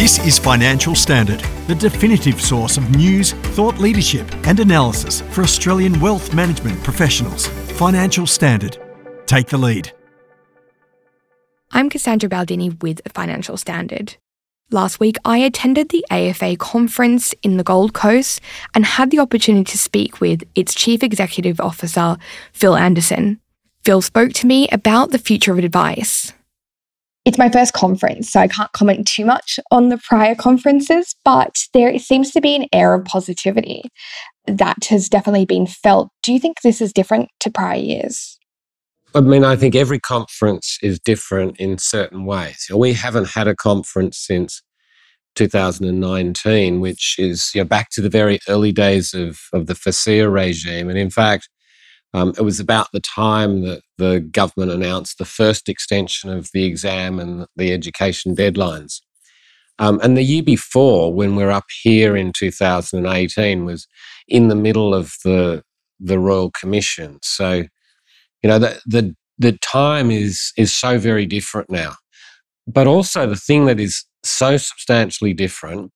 This is Financial Standard, the definitive source of news, thought leadership, and analysis for Australian wealth management professionals. Financial Standard. Take the lead. I'm Cassandra Baldini with Financial Standard. Last week, I attended the AFA conference in the Gold Coast and had the opportunity to speak with its Chief Executive Officer, Phil Anderson. Phil spoke to me about the future of advice. It's my first conference, so I can't comment too much on the prior conferences, but there seems to be an air of positivity that has definitely been felt. Do you think this is different to prior years? I mean, I think every conference is different in certain ways. We haven't had a conference since 2019, which is you know, back to the very early days of, of the FASEA regime. And in fact, um, it was about the time that the government announced the first extension of the exam and the education deadlines. Um, and the year before, when we're up here in 2018, was in the middle of the the Royal Commission. So, you know, the the the time is is so very different now. But also the thing that is so substantially different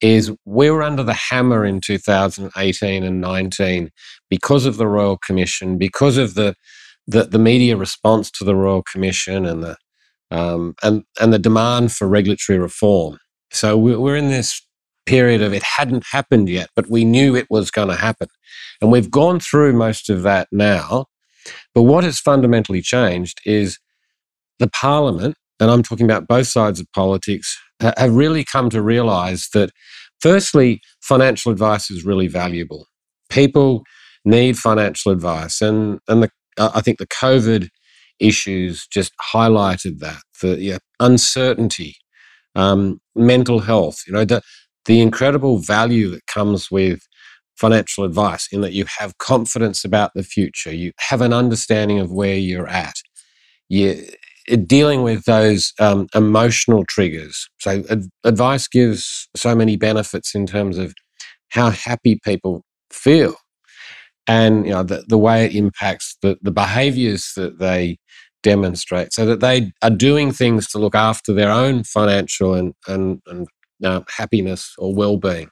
is we were under the hammer in 2018 and 19 because of the Royal Commission, because of the the, the media response to the Royal Commission and the um, and and the demand for regulatory reform. So we're in this period of it hadn't happened yet, but we knew it was going to happen, and we've gone through most of that now. But what has fundamentally changed is the Parliament, and I'm talking about both sides of politics, have really come to realize that, firstly, financial advice is really valuable. People need financial advice, and and the, I think the COVID issues just highlighted that the yeah, uncertainty, um, mental health. You know the the incredible value that comes with financial advice in that you have confidence about the future, you have an understanding of where you're at. You, dealing with those um, emotional triggers. So, ad- advice gives so many benefits in terms of how happy people feel and you know the, the way it impacts the, the behaviors that they demonstrate. So that they are doing things to look after their own financial and, and, and uh, happiness or well-being.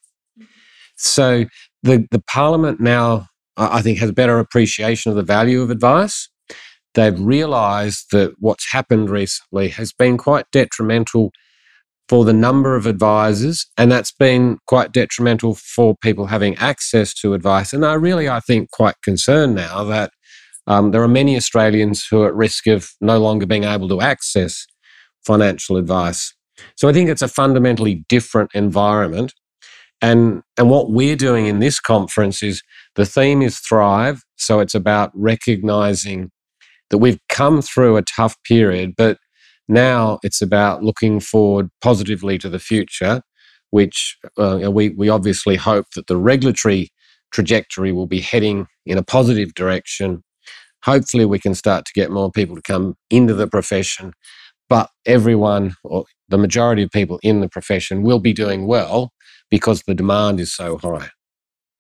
So the, the parliament now i think has better appreciation of the value of advice they've realized that what's happened recently has been quite detrimental for the number of advisors, and that's been quite detrimental for people having access to advice. And are really, I think, quite concerned now that um, there are many Australians who are at risk of no longer being able to access financial advice. So I think it's a fundamentally different environment. And, and what we're doing in this conference is the theme is Thrive. So it's about recognizing that we've come through a tough period, but now it's about looking forward positively to the future, which uh, we, we obviously hope that the regulatory trajectory will be heading in a positive direction. Hopefully, we can start to get more people to come into the profession, but everyone or the majority of people in the profession will be doing well because the demand is so high.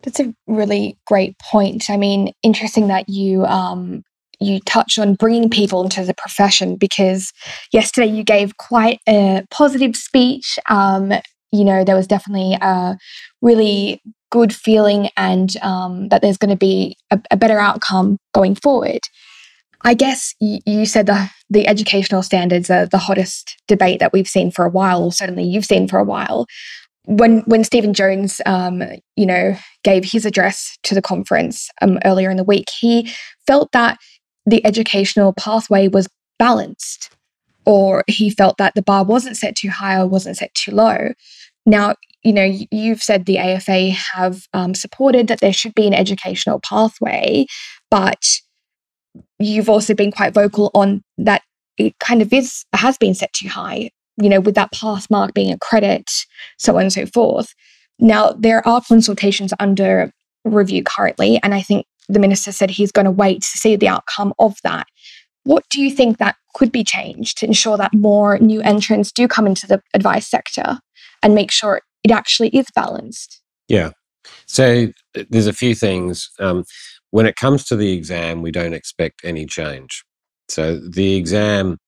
That's a really great point. I mean, interesting that you um, you touch on bringing people into the profession because yesterday you gave quite a positive speech. Um, you know, there was definitely a really good feeling and um, that there's going to be a, a, better outcome going forward. I guess you, you said the, the educational standards are the hottest debate that we've seen for a while, or certainly you've seen for a while. When when Stephen Jones, um, you know, gave his address to the conference um, earlier in the week, he felt that the educational pathway was balanced, or he felt that the bar wasn't set too high or wasn't set too low. Now, you know, you've said the AFA have um, supported that there should be an educational pathway, but you've also been quite vocal on that it kind of is has been set too high. You know, with that pass mark being a credit, so on and so forth. Now, there are consultations under review currently, and I think the minister said he's going to wait to see the outcome of that. What do you think that could be changed to ensure that more new entrants do come into the advice sector and make sure it actually is balanced? Yeah. So there's a few things. Um, when it comes to the exam, we don't expect any change. So the exam,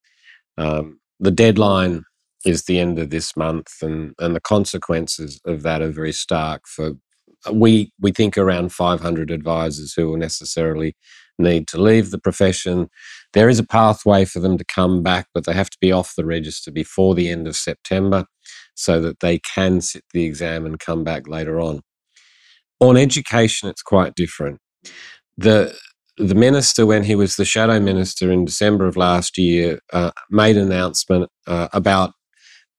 um, the deadline is the end of this month, and, and the consequences of that are very stark for we we think around 500 advisors who will necessarily need to leave the profession. There is a pathway for them to come back, but they have to be off the register before the end of September so that they can sit the exam and come back later on. On education, it's quite different. The the minister, when he was the shadow minister in December of last year, uh, made an announcement uh, about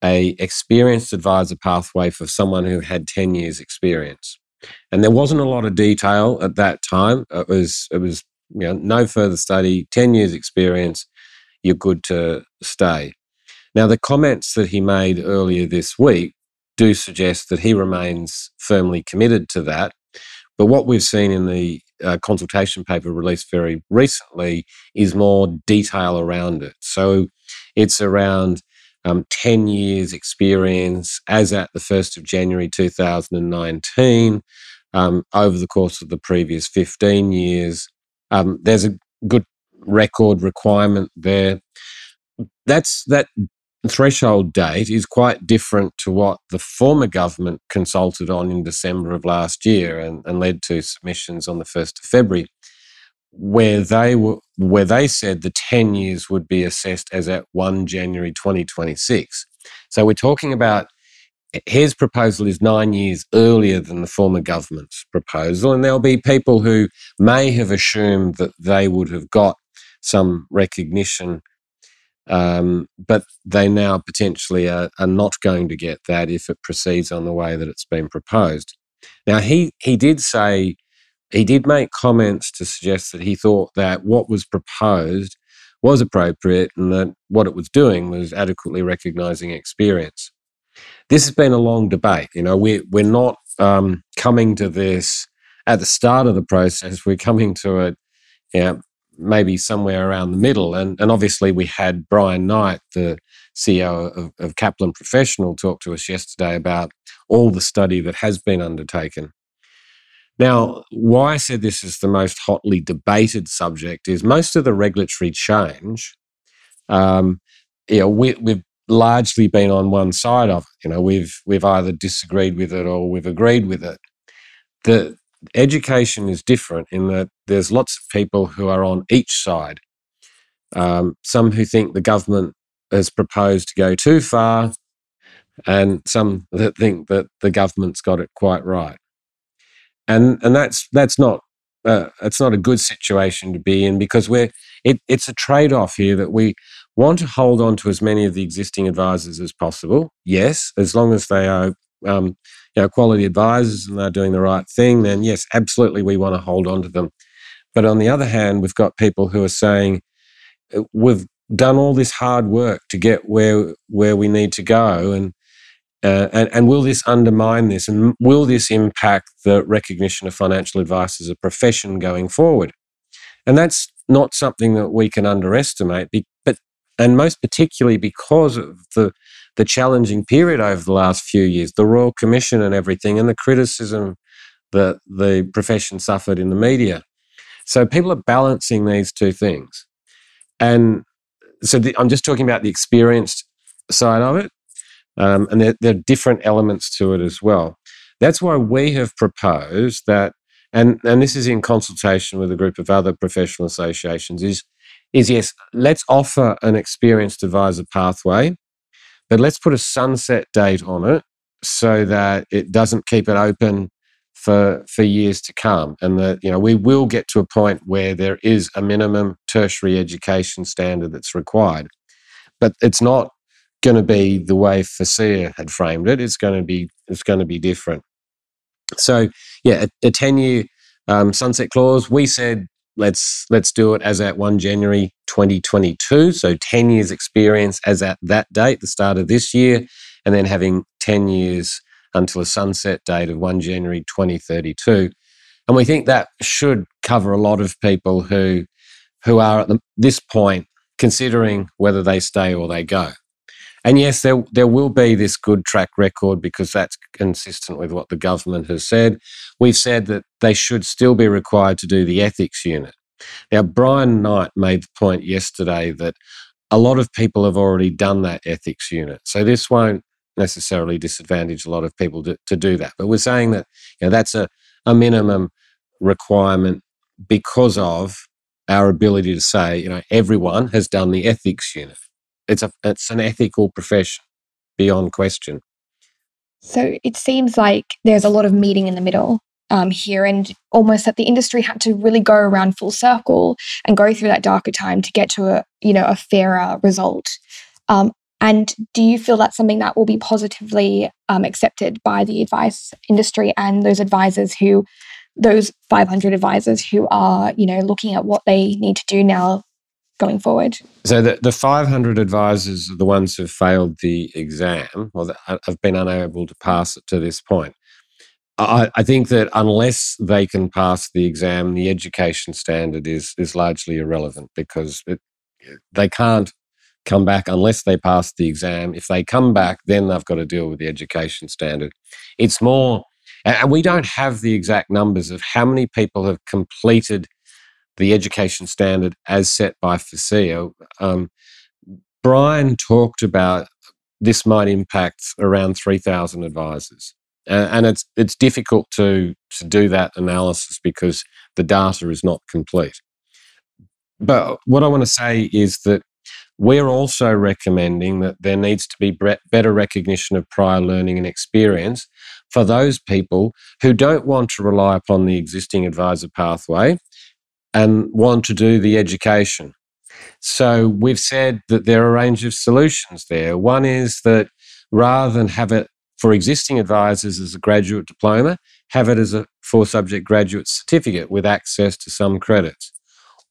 a experienced advisor pathway for someone who had 10 years experience. And there wasn't a lot of detail at that time. It was it was you know, no further study, 10 years experience, you're good to stay. Now, the comments that he made earlier this week do suggest that he remains firmly committed to that. But what we've seen in the uh, consultation paper released very recently is more detail around it. So it's around um, 10 years experience as at the 1st of January 2019 um, over the course of the previous 15 years. Um, there's a good record requirement there. That's that threshold date is quite different to what the former government consulted on in December of last year and, and led to submissions on the 1st of February, where they were where they said the 10 years would be assessed as at 1 January 2026. So we're talking about his proposal is nine years earlier than the former government's proposal, and there'll be people who may have assumed that they would have got some recognition, um, but they now potentially are, are, not going to get that if it proceeds on the way that it's been proposed. Now, he, he did say, he did make comments to suggest that he thought that what was proposed was appropriate and that what it was doing was adequately recognising experience this has been a long debate. You know, we're, we're not um, coming to this at the start of the process. We're coming to it, you know, maybe somewhere around the middle. And, and obviously, we had Brian Knight, the CEO of, of Kaplan Professional, talk to us yesterday about all the study that has been undertaken. Now, why I said this is the most hotly debated subject is most of the regulatory change. Um, you know, we, we've largely been on one side of it. You know, we've we've either disagreed with it or we've agreed with it. The education is different in that there's lots of people who are on each side. Um, some who think the government has proposed to go too far, and some that think that the government's got it quite right. And and that's that's not uh, it's not a good situation to be in because we're it, it's a trade off here that we want to hold on to as many of the existing advisors as possible. Yes, as long as they are um, you know, quality advisors and they're doing the right thing, then yes, absolutely we want to hold on to them. But on the other hand, we've got people who are saying, uh, we've done all this hard work to get where where we need to go and uh, and, and will this undermine this? And will this impact the recognition of financial advice as a profession going forward? And that's not something that we can underestimate but and most particularly because of the the challenging period over the last few years, the Royal Commission and everything, and the criticism that the profession suffered in the media. So people are balancing these two things, and so the, I'm just talking about the experienced side of it, um, and there, there are different elements to it as well. That's why we have proposed that, and and this is in consultation with a group of other professional associations, is is yes, let's offer an experienced advisor pathway, but let's put a sunset date on it so that it doesn't keep it open for for years to come and that you know we will get to a point where there is a minimum tertiary education standard that's required but it's not going to be the way FASEA had framed it it's going to be it's going to be different. So yeah a, a 10 year um, sunset clause we said let's let's do it as at 1 January 2022 so 10 years experience as at that date the start of this year and then having 10 years until a sunset date of 1 January 2032 and we think that should cover a lot of people who who are at the, this point considering whether they stay or they go and yes, there, there will be this good track record because that's consistent with what the government has said. We've said that they should still be required to do the ethics unit. Now, Brian Knight made the point yesterday that a lot of people have already done that ethics unit. So this won't necessarily disadvantage a lot of people to, to do that. But we're saying that you know, that's a, a minimum requirement because of our ability to say, you know, everyone has done the ethics unit. It's a it's an ethical profession beyond question. So it seems like there's a lot of meeting in the middle um, here, and almost that the industry had to really go around full circle and go through that darker time to get to a you know a fairer result. Um, and do you feel that's something that will be positively um, accepted by the advice industry and those advisors who, those 500 advisors who are, you know, looking at what they need to do now going forward? So the, the 500 advisors are the ones who've failed the exam or uh, have been unable to pass it to this point. I, I think that unless they can pass the exam, the education standard is is largely irrelevant because it, they can't come back unless they pass the exam. If they come back, then they've got to deal with the education standard. It's more, and we don't have the exact numbers of how many people have completed the education standard as set by FASEA. Um, Brian talked about this might impact around 3,000 advisors. Uh, and it's, it's difficult to, to do that analysis because the data is not complete. But what I want to say is that we're also recommending that there needs to be better recognition of prior learning and experience for those people who don't want to rely upon the existing advisor pathway and want to do the education. So we've said that there are a range of solutions there. One is that rather than have it for existing advisors as a graduate diploma, have it as a four subject graduate certificate with access to some credits.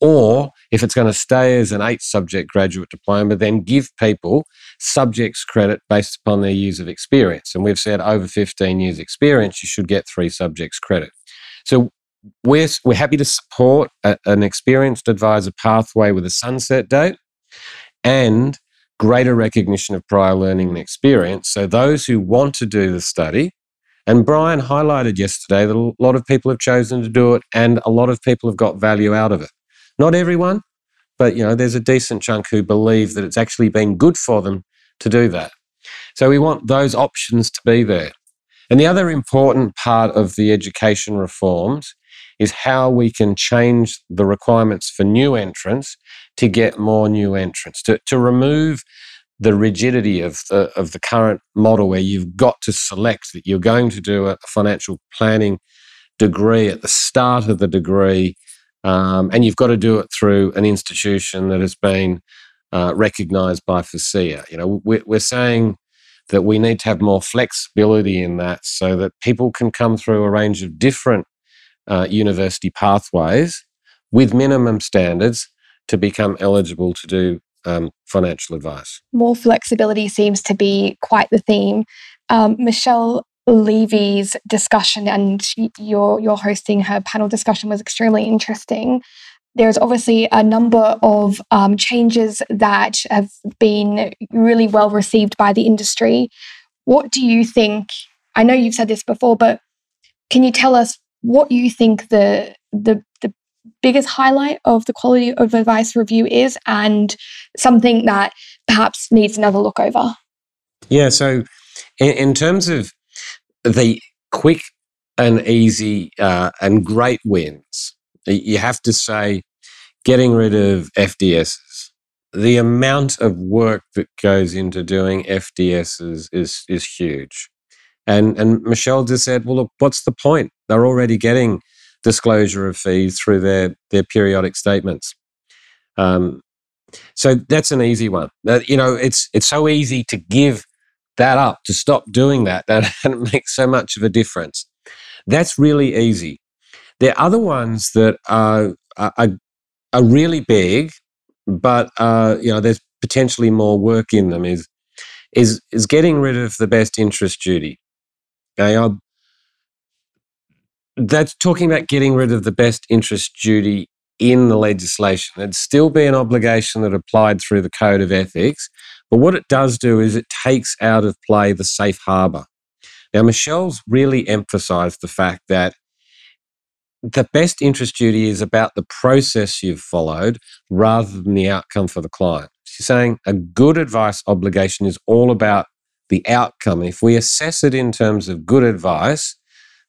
Or if it's going to stay as an eight subject graduate diploma, then give people subjects credit based upon their years of experience. And we've said over 15 years experience, you should get three subjects credit. So we're, we're happy to support a, an experienced advisor pathway with a sunset date and greater recognition of prior learning and experience. So those who want to do the study, and Brian highlighted yesterday that a lot of people have chosen to do it and a lot of people have got value out of it. Not everyone, but you know, there's a decent chunk who believe that it's actually been good for them to do that. So we want those options to be there. And the other important part of the education reforms is how we can change the requirements for new entrants to get more new entrants, to, to remove the rigidity of the, of the current model where you've got to select that you're going to do a financial planning degree at the start of the degree um, and you've got to do it through an institution that has been uh, recognised by FASEA. You know, we're, we're saying that we need to have more flexibility in that so that people can come through a range of different uh, university pathways with minimum standards to become eligible to do um, financial advice. More flexibility seems to be quite the theme. Um, Michelle, Levy's discussion and your your hosting her panel discussion was extremely interesting. There's obviously a number of um, changes that have been really well received by the industry. What do you think? I know you've said this before, but can you tell us what you think the the the biggest highlight of the quality of advice review is, and something that perhaps needs another look over? Yeah. So, in, in terms of the quick and easy uh, and great wins, you have to say getting rid of FDSs. The amount of work that goes into doing FDSs is, is huge. And, and Michelle just said, well, look, what's the point? They're already getting disclosure of fees through their, their periodic statements. Um, so that's an easy one. you know, it's it's so easy to give that up, to stop doing that, that makes so much of a difference. That's really easy. There are other ones that are, are, are really big, but uh, you know there's potentially more work in them. Is is is getting rid of the best interest duty. Okay, I, that's talking about getting rid of the best interest duty in the legislation. It'd still be an obligation that applied through the Code of Ethics, but what it does do is it takes out of play the safe harbour. Now, Michelle's really emphasised the fact that the best interest duty is about the process you've followed rather than the outcome for the client. She's saying a good advice obligation is all about the outcome. If we assess it in terms of good advice,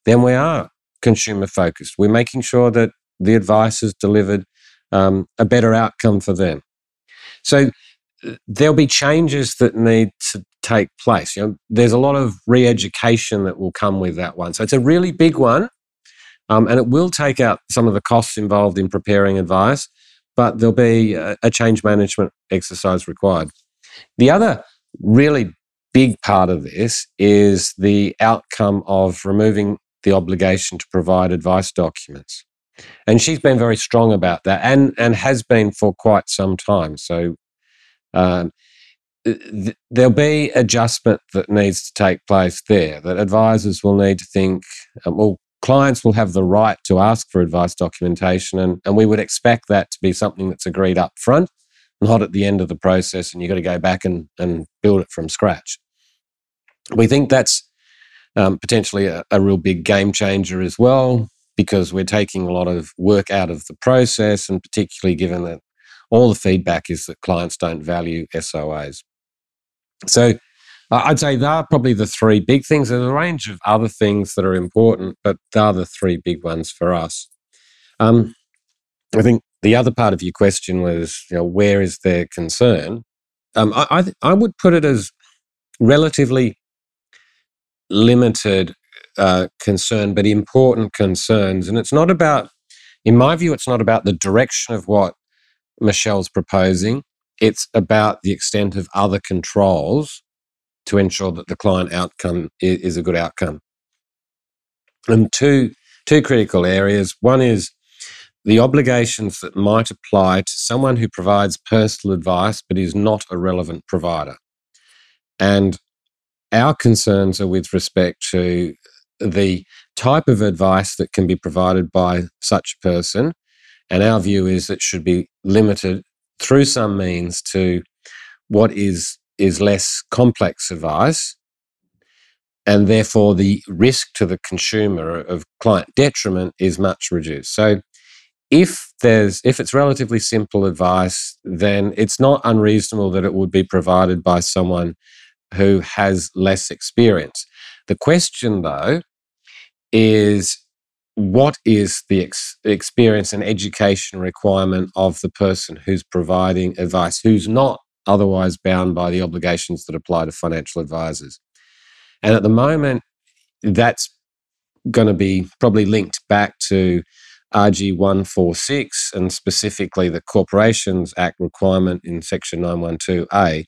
then we are consumer focused. We're making sure that the advice is delivered um, a better outcome for them. So uh, there'll be changes that need to take place. You know, there's a lot of re-education that will come with that one. So it's a really big one, um, and it will take out some of the costs involved in preparing advice. But there'll be a, a change management exercise required. The other really big part of this is the outcome of removing the obligation to provide advice documents. And she's been very strong about that and, and has been for quite some time. So um, th- there'll be adjustment that needs to take place there, that advisors will need to think, um, well, clients will have the right to ask for advice documentation, and, and we would expect that to be something that's agreed up front, not at the end of the process, and you've got to go back and, and build it from scratch. We think that's um, potentially a, a real big game changer as well, because we're taking a lot of work out of the process, and particularly given that all the feedback is that clients don't value SOAs. So I'd say they're probably the three big things. There's a range of other things that are important, but they're the three big ones for us. Um, I think the other part of your question was, you know, where is their concern? Um, I, I, I would put it as relatively limited uh, concern, but important concerns. And it's not about, in my view, it's not about the direction of what Michelle's proposing. It's about the extent of other controls to ensure that the client outcome is, a good outcome. And two, two critical areas. One is the obligations that might apply to someone who provides personal advice but is not a relevant provider. And our concerns are with respect to the type of advice that can be provided by such a person. And our view is it should be limited through some means to what is, is less complex advice. And therefore, the risk to the consumer of client detriment is much reduced. So, if there's if it's relatively simple advice, then it's not unreasonable that it would be provided by someone who has less experience. The question, though, is what is the ex- experience and education requirement of the person who's providing advice, who's not otherwise bound by the obligations that apply to financial advisors? And at the moment, that's going to be probably linked back to RG 146 and specifically the Corporations Act requirement in Section 912A.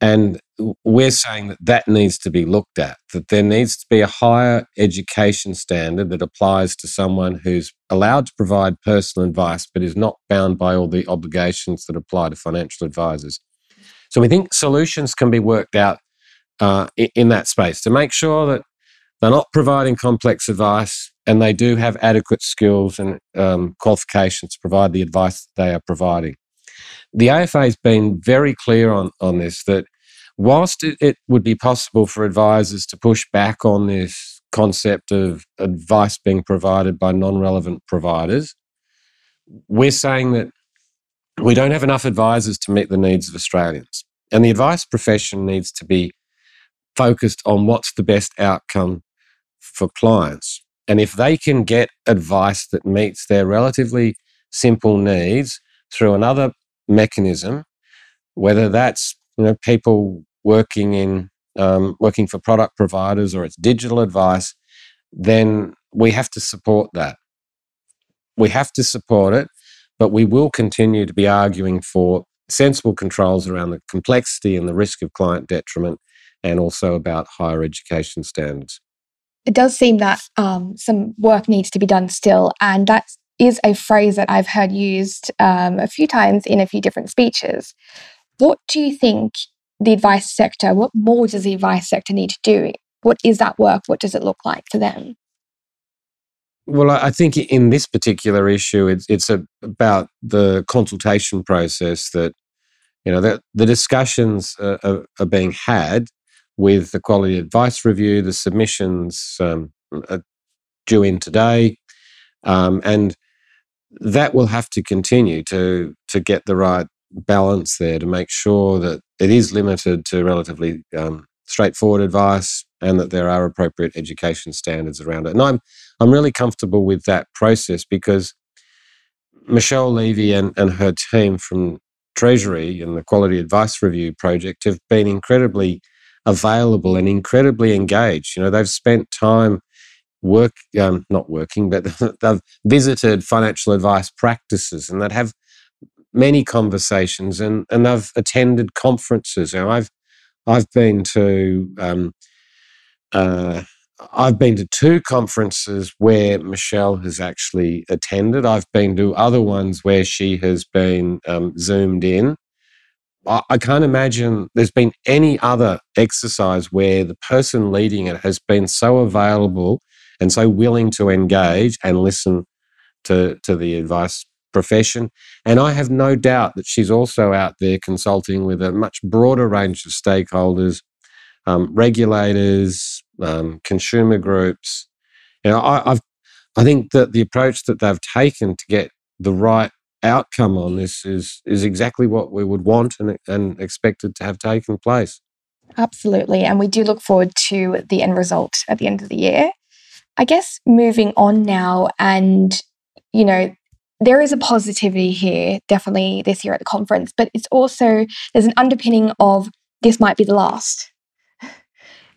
And we're saying that that needs to be looked at, that there needs to be a higher education standard that applies to someone who's allowed to provide personal advice but is not bound by all the obligations that apply to financial advisors. So we think solutions can be worked out uh, in that space to make sure that they're not providing complex advice and they do have adequate skills and um, qualifications to provide the advice they are providing. The AFA has been very clear on, on this that whilst it, it would be possible for advisors to push back on this concept of advice being provided by non relevant providers, we're saying that we don't have enough advisors to meet the needs of Australians. And the advice profession needs to be focused on what's the best outcome for clients. And if they can get advice that meets their relatively simple needs through another mechanism, whether that's you know people working in um, working for product providers or it's digital advice, then we have to support that. We have to support it, but we will continue to be arguing for sensible controls around the complexity and the risk of client detriment, and also about higher education standards. It does seem that um, some work needs to be done still, and that is a phrase that I've heard used um, a few times in a few different speeches. What do you think the advice sector, what more does the advice sector need to do? What is that work? What does it look like for them? Well, I think in this particular issue, it's, it's about the consultation process that, you know, that the discussions are, are, are, being had with the quality advice review, the submissions um, are due in today. Um, and that will have to continue to to get the right balance there to make sure that it is limited to relatively um, straightforward advice and that there are appropriate education standards around it. And I'm I'm really comfortable with that process because Michelle Levy and, and her team from Treasury and the Quality Advice Review Project have been incredibly available and incredibly engaged. You know, they've spent time work, um, not working, but they've visited financial advice practices and that have many conversations and, and they've attended conferences. You know, I've I've been to um, uh, I've been to two conferences where Michelle has actually attended. I've been to other ones where she has been um, zoomed in. I, I can't imagine there's been any other exercise where the person leading it has been so available and so willing to engage and listen to, to the advice profession. And I have no doubt that she's also out there consulting with a much broader range of stakeholders, um, regulators, um, consumer groups. You know, I, I've, I think that the approach that they've taken to get the right outcome on this is is exactly what we would want and, and expected to have taken place. Absolutely. And we do look forward to the end result at the end of the year. I guess moving on now, and you know, there is a positivity here, definitely this year at the conference, but it's also there's an underpinning of this might be the last.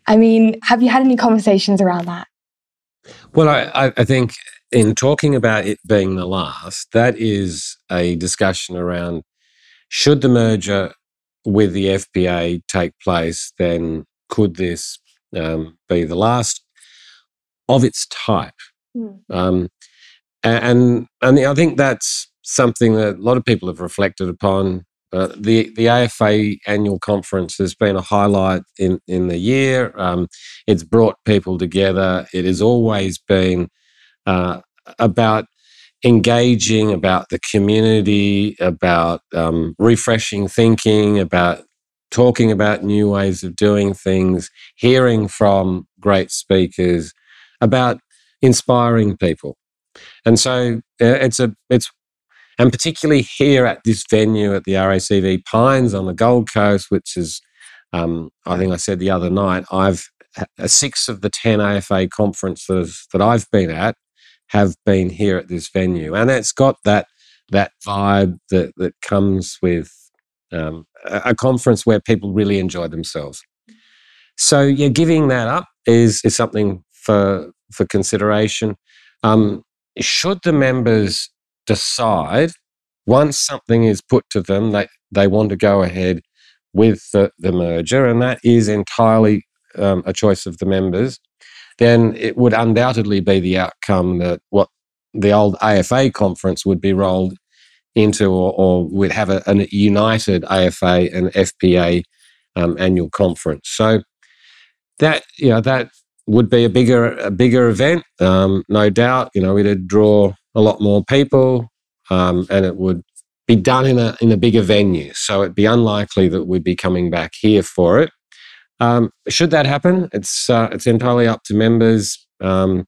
I mean, have you had any conversations around that? Well, I, I think in talking about it being the last, that is a discussion around should the merger with the FPA take place, then could this um, be the last of its type? Mm. Um, and and I think that's something that a lot of people have reflected upon uh, the the AFA annual conference has been a highlight in in the year. Um, it's brought people together. It has always been uh, about engaging, about the community, about um, refreshing thinking, about talking about new ways of doing things, hearing from great speakers, about inspiring people. And so uh, it's a it's and particularly here at this venue at the RACV Pines on the Gold Coast, which is, um, I think I said the other night, I've uh, six of the 10 AFA conferences that I've been at have been here at this venue. And it's got that, that vibe that, that comes with um, a, a conference where people really enjoy themselves. So, yeah, giving that up is, is something for, for consideration. Um, should the members decide once something is put to them that they want to go ahead with the, the merger, and that is entirely um, a choice of the members, then it would undoubtedly be the outcome that what the old AFA conference would be rolled into, or, or would have a, a, united AFA and FPA um, annual conference. So that you know that would be a bigger a bigger event, um, no doubt. You know, it'd draw a lot more people, um, and it would be done in a in a bigger venue. So it'd be unlikely that we'd be coming back here for it. Um, should that happen, it's uh, it's entirely up to members. Um,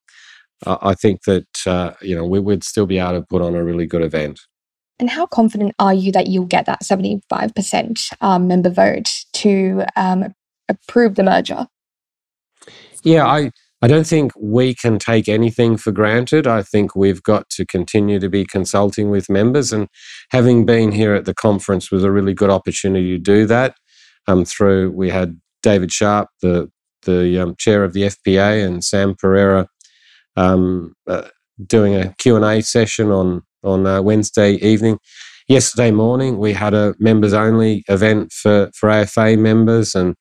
I think that uh, you know we would still be able to put on a really good event. And how confident are you that you'll get that seventy five percent um, member vote to um, approve the merger? Yeah, I I don't think we can take anything for granted. I think we've got to continue to be consulting with members, and having been here at the conference was a really good opportunity to do that. Um, through we had David Sharp, the the um, chair of the FPA, and Sam Pereira um, uh, doing a Q and A session on on uh, Wednesday evening. Yesterday morning, we had a members only event for for AFA members, and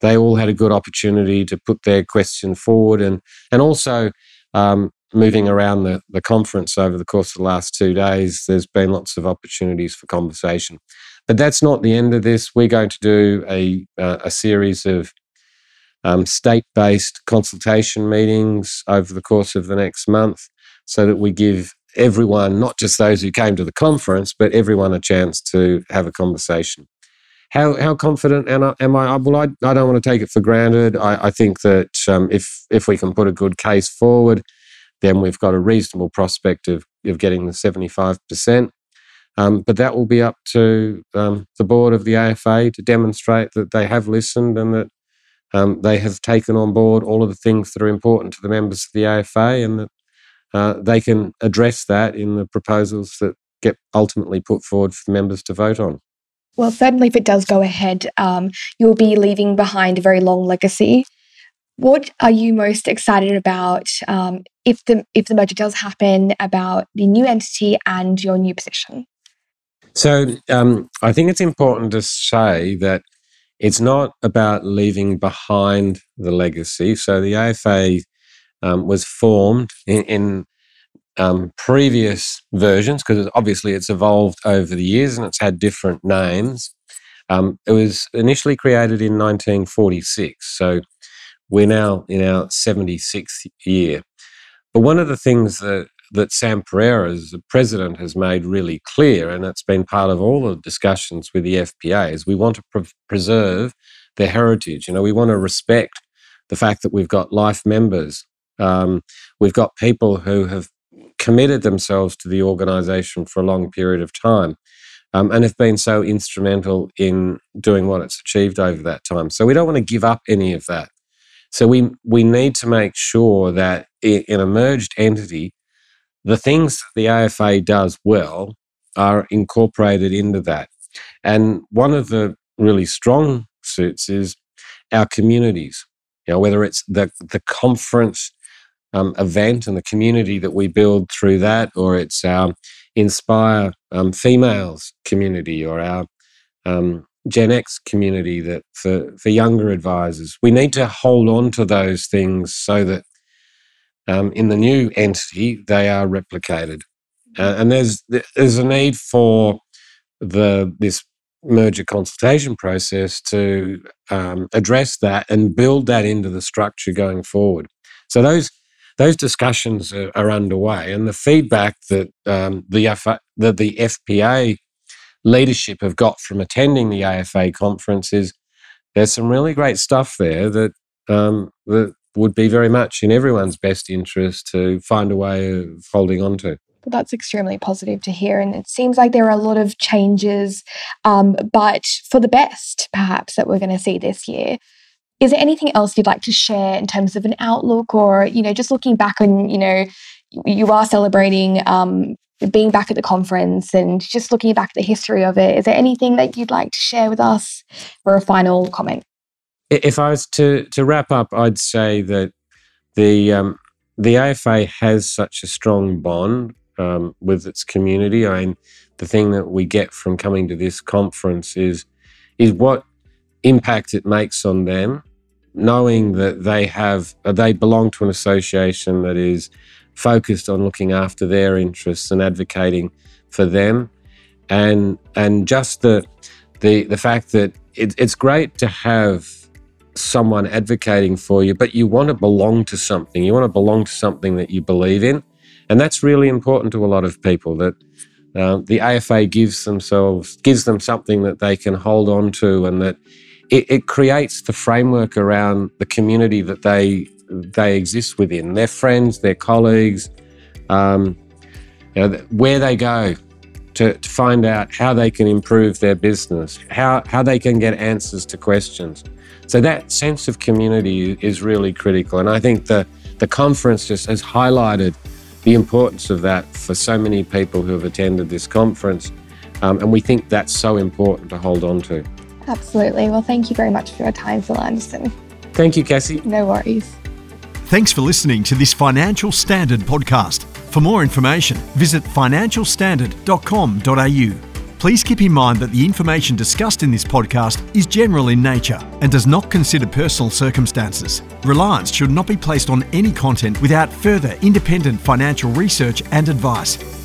they all had a good opportunity to put their question forward and, and also um, moving around the, the conference over the course of the last two days, there's been lots of opportunities for conversation. But that's not the end of this. We're going to do a, uh, a series of um, state based consultation meetings over the course of the next month so that we give everyone, not just those who came to the conference, but everyone a chance to have a conversation. How how confident am I? Well, I, I don't want to take it for granted. I, I think that um, if if we can put a good case forward, then we've got a reasonable prospect of, of getting the 75%. Um, but that will be up to um, the board of the AFA to demonstrate that they have listened and that um, they have taken on board all of the things that are important to the members of the AFA and that uh, they can address that in the proposals that get ultimately put forward for members to vote on. Well, certainly, if it does go ahead, um, you'll be leaving behind a very long legacy. What are you most excited about um, if the if the merger does happen about the new entity and your new position? So um, I think it's important to say that it's not about leaving behind the legacy. So the AFA um, was formed in, in um, previous versions because obviously it's evolved over the years and it's had different names. Um, it was initially created in 1946, so we're now in our 76th year. But one of the things that that Sam Pereira, as the president, has made really clear, and it's been part of all the discussions with the FPA, is we want to pre- preserve their heritage. You know, we want to respect the fact that we've got life members. Um, we've got people who have committed themselves to the organisation for a long period of time. Um, and have been so instrumental in doing what it's achieved over that time. So we don't want to give up any of that. So we we need to make sure that in a merged entity, the things the AFA does well are incorporated into that. And one of the really strong suits is our communities. You know, whether it's the the conference um, event and the community that we build through that, or it's our Inspire um, Females community, or our um, Gen X community that for, for younger advisors. We need to hold on to those things so that um, in the new entity, they are replicated. Uh, and there's there's a need for the this merger consultation process to um, address that and build that into the structure going forward. So those those discussions are, are underway, and the feedback that um, the that the FPA leadership have got from attending the AFA conference is there's some really great stuff there that um, that would be very much in everyone's best interest to find a way of holding on to. Well, that's extremely positive to hear. And it seems like there are a lot of changes, um, but for the best, perhaps, that we're going to see this year. Is there anything else you'd like to share in terms of an outlook or, you know, just looking back on, you know, you are celebrating um, being back at the conference and just looking back at the history of it. Is there anything that you'd like to share with us for a final comment? If I was to to wrap up, I'd say that the um, the AFA has such a strong bond um, with its community. I mean, the thing that we get from coming to this conference is is what impact it makes on them, knowing that they have uh, they belong to an association that is focused on looking after their interests and advocating for them, and and just the the the fact that it, it's great to have someone advocating for you, but you want to belong to something. You want to belong to something that you believe in. And that's really important to a lot of people that uh, the AFA gives themselves, gives them something that they can hold on to and that it, it creates the framework around the community that they, they exist within, their friends, their colleagues, um, you know, where they go, to, to, find out how they can improve their business, how, how they can get answers to questions. So that sense of community is really critical. And I think the, the conference just has highlighted the importance of that for so many people who have attended this conference. Um, and we think that's so important to hold on to. Absolutely. Well, thank you very much for your time, Phil Anderson. Thank you, Cassie. No worries. Thanks for listening to this Financial Standard podcast. For more information, visit financialstandard.com.au. Please keep in mind that the information discussed in this podcast is general in nature and does not consider personal circumstances. Reliance should not be placed on any content without further independent financial research and advice.